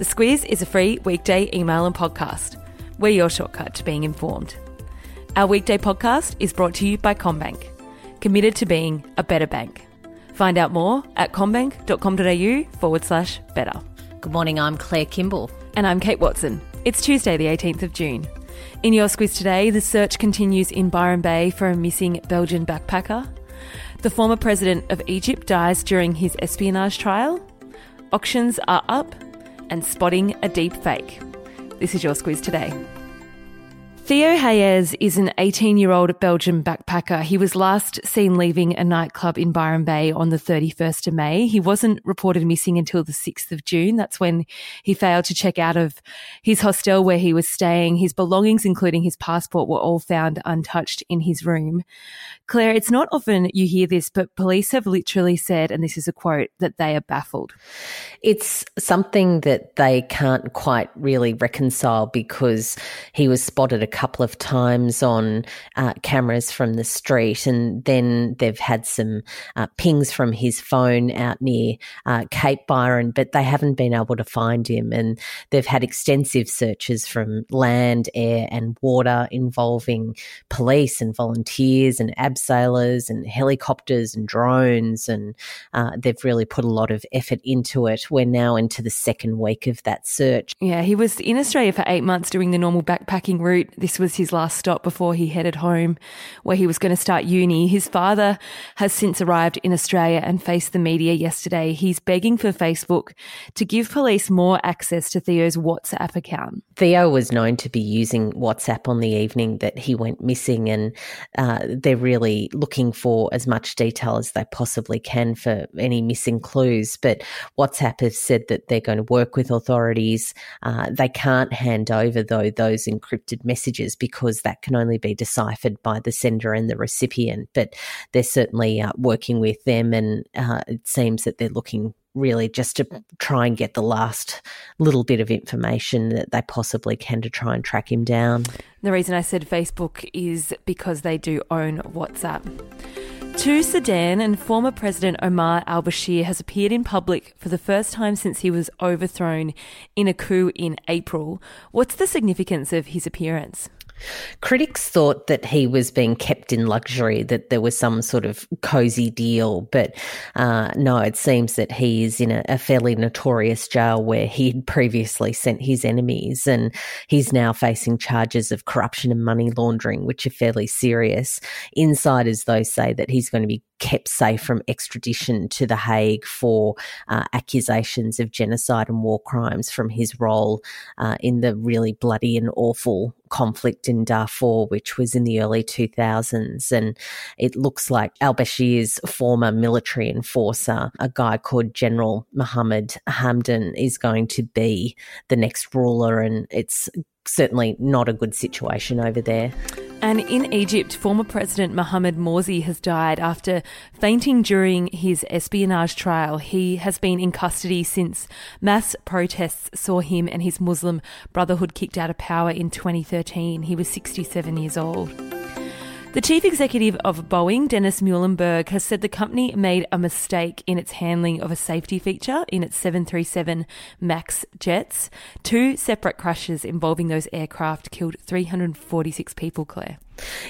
The Squiz is a free weekday email and podcast. We're your shortcut to being informed. Our weekday podcast is brought to you by CommBank, committed to being a better bank. Find out more at commbank.com.au forward slash better. Good morning, I'm Claire Kimball. And I'm Kate Watson. It's Tuesday, the 18th of June. In your squiz today, the search continues in Byron Bay for a missing Belgian backpacker. The former president of Egypt dies during his espionage trial. Auctions are up and spotting a deep fake. This is your Squiz today. Theo Hayez is an 18 year old Belgian backpacker. He was last seen leaving a nightclub in Byron Bay on the 31st of May. He wasn't reported missing until the 6th of June. That's when he failed to check out of his hostel where he was staying. His belongings, including his passport, were all found untouched in his room. Claire, it's not often you hear this, but police have literally said, and this is a quote, that they are baffled. It's something that they can't quite really reconcile because he was spotted a couple of times on uh, cameras from the street, and then they've had some uh, pings from his phone out near uh, Cape Byron, but they haven't been able to find him. And they've had extensive searches from land, air, and water involving police and volunteers and abs sailors and helicopters and drones, and uh, they've really put a lot of effort into it. We're now into the second week of that search. Yeah, he was in Australia for eight months doing the normal backpacking route. This was his last stop before he headed home, where he was going to start uni. His father has since arrived in Australia and faced the media yesterday. He's begging for Facebook to give police more access to Theo's WhatsApp account. Theo was known to be using WhatsApp on the evening that he went missing, and uh, they're really looking for as much detail as they possibly can for any missing clues. But WhatsApp has said that they're going to work with authorities. Uh, they can't hand over, though, those encrypted messages because that can only be deciphered by the sender and the recipient. But they're certainly uh, working with them, and uh, it seems that they're looking really just to try and get the last little bit of information that they possibly can to try and track him down. The reason I said Facebook is because they do own WhatsApp. To Sudan and former President Omar al Bashir has appeared in public for the first time since he was overthrown in a coup in April. What's the significance of his appearance? Critics thought that he was being kept in luxury, that there was some sort of cozy deal, but uh, no, it seems that he is in a, a fairly notorious jail where he'd previously sent his enemies, and he's now facing charges of corruption and money laundering, which are fairly serious. Insiders, though, say that he's going to be kept safe from extradition to The Hague for uh, accusations of genocide and war crimes from his role uh, in the really bloody and awful conflict in Darfur, which was in the early 2000s. And it looks like al Bashir's former military enforcer, a guy called General Mohammed Hamdan, is going to be the next ruler. And it's certainly not a good situation over there. And in Egypt, former President Mohamed Morsi has died after fainting during his espionage trial. He has been in custody since mass protests saw him and his Muslim Brotherhood kicked out of power in 2013. He was 67 years old. The chief executive of Boeing, Dennis Muilenburg, has said the company made a mistake in its handling of a safety feature in its 737 MAX jets. Two separate crashes involving those aircraft killed 346 people, Claire.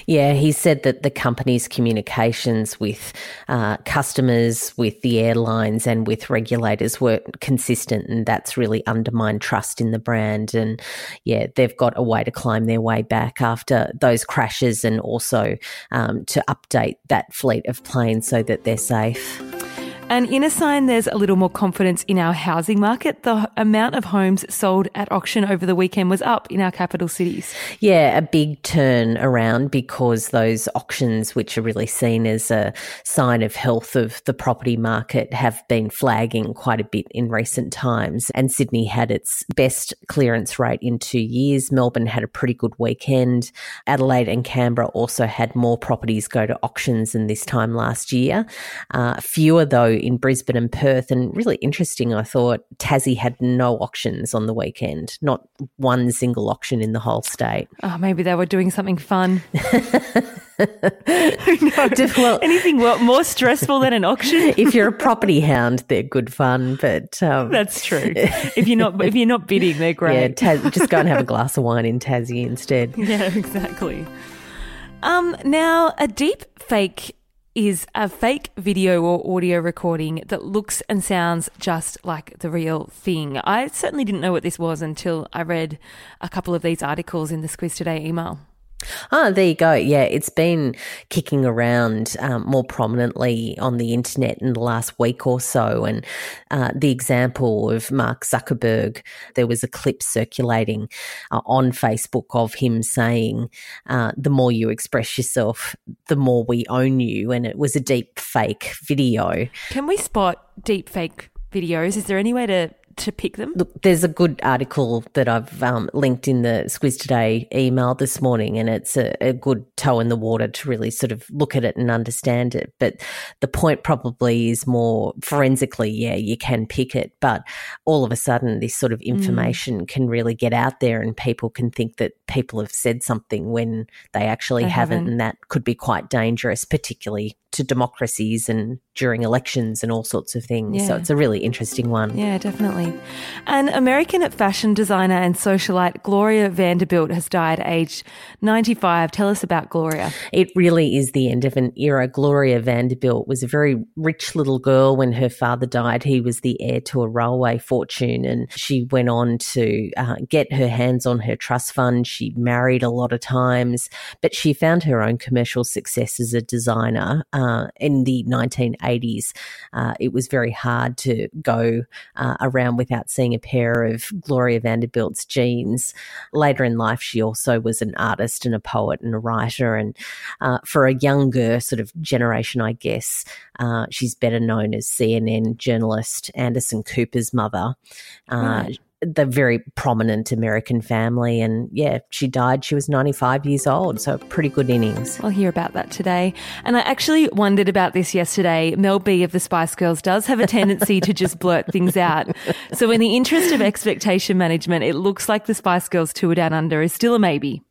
Yeah, he said that the company's communications with uh, customers, with the airlines, and with regulators were consistent, and that's really undermined trust in the brand. And yeah, they've got a way to climb their way back after those crashes, and also um, to update that fleet of planes so that they're safe. And in a sign there's a little more confidence in our housing market, the amount of homes sold at auction over the weekend was up in our capital cities. Yeah, a big turn around because those auctions, which are really seen as a sign of health of the property market, have been flagging quite a bit in recent times. And Sydney had its best clearance rate in two years. Melbourne had a pretty good weekend. Adelaide and Canberra also had more properties go to auctions than this time last year. Uh, fewer, though, in Brisbane and Perth. And really interesting, I thought Tassie had no auctions on the weekend, not one single auction in the whole state. Oh, maybe they were doing something fun. well, anything more stressful than an auction? if you're a property hound, they're good fun, but um, that's true. If you're not, if you're not bidding, they're great. Yeah, just go and have a glass of wine in Tassie instead. Yeah, exactly. Um, now a deep fake is a fake video or audio recording that looks and sounds just like the real thing. I certainly didn't know what this was until I read a couple of these articles in the Squiz Today email. Oh, there you go. Yeah, it's been kicking around um, more prominently on the internet in the last week or so. And uh, the example of Mark Zuckerberg, there was a clip circulating uh, on Facebook of him saying, uh, The more you express yourself, the more we own you. And it was a deep fake video. Can we spot deep fake videos? Is there any way to to pick them? Look, there's a good article that I've um, linked in the Squiz Today email this morning, and it's a, a, good toe in the water to really sort of look at it and understand it. But the point probably is more forensically, yeah, you can pick it, but all of a sudden, this sort of mm. information mm. can really get out there, and people can think that people have said something when they actually they haven't, haven't, and that could be quite dangerous, particularly to democracies and during elections and all sorts of things. Yeah. So it's a really interesting one. Yeah, definitely. An American fashion designer and socialite Gloria Vanderbilt has died aged 95. Tell us about Gloria. It really is the end of an era. Gloria Vanderbilt was a very rich little girl when her father died. He was the heir to a railway fortune and she went on to uh, get her hands on her trust fund. She married a lot of times, but she found her own commercial success as a designer uh, in the 1980s. Uh, it was very hard to go uh, around without seeing a pair of Gloria Vanderbilt's jeans. Later in life, she also was an artist and a poet and a writer. And uh, for a younger sort of generation, I guess, uh, she's better known as CNN journalist Anderson Cooper's mother. Uh, right the very prominent American family. And yeah, she died. She was 95 years old. So pretty good innings. I'll hear about that today. And I actually wondered about this yesterday. Mel B of the Spice Girls does have a tendency to just blurt things out. So in the interest of expectation management, it looks like the Spice Girls tour down under is still a maybe.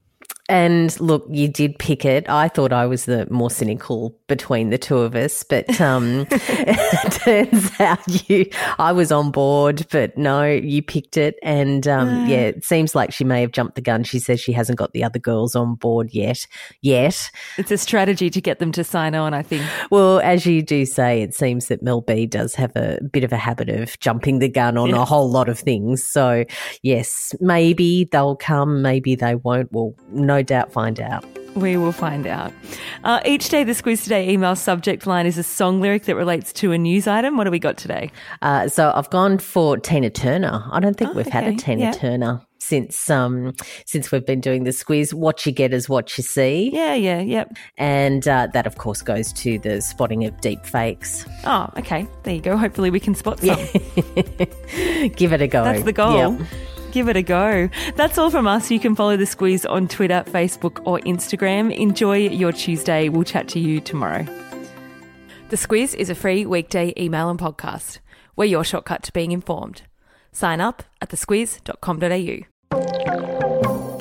And look, you did pick it. I thought I was the more cynical between the two of us, but um, it turns out you, I was on board, but no, you picked it. And um, yeah, it seems like she may have jumped the gun. She says she hasn't got the other girls on board yet. Yet, it's a strategy to get them to sign on. I think. Well, as you do say, it seems that Mel B does have a bit of a habit of jumping the gun on a whole lot of things. So yes, maybe they'll come, maybe they won't. We'll no doubt find out. We will find out. Uh, each day, the Squiz Today email subject line is a song lyric that relates to a news item. What do we got today? Uh, so I've gone for Tina Turner. I don't think oh, we've okay. had a Tina yeah. Turner since um since we've been doing the squiz What you get is what you see. Yeah, yeah, yep. And uh, that, of course, goes to the spotting of deep fakes. Oh, okay. There you go. Hopefully, we can spot some. Yeah. Give it a go. That's the goal. Yep. Give it a go. That's all from us. You can follow The Squiz on Twitter, Facebook, or Instagram. Enjoy your Tuesday. We'll chat to you tomorrow. The Squiz is a free weekday email and podcast. We're your shortcut to being informed. Sign up at thesquiz.com.au.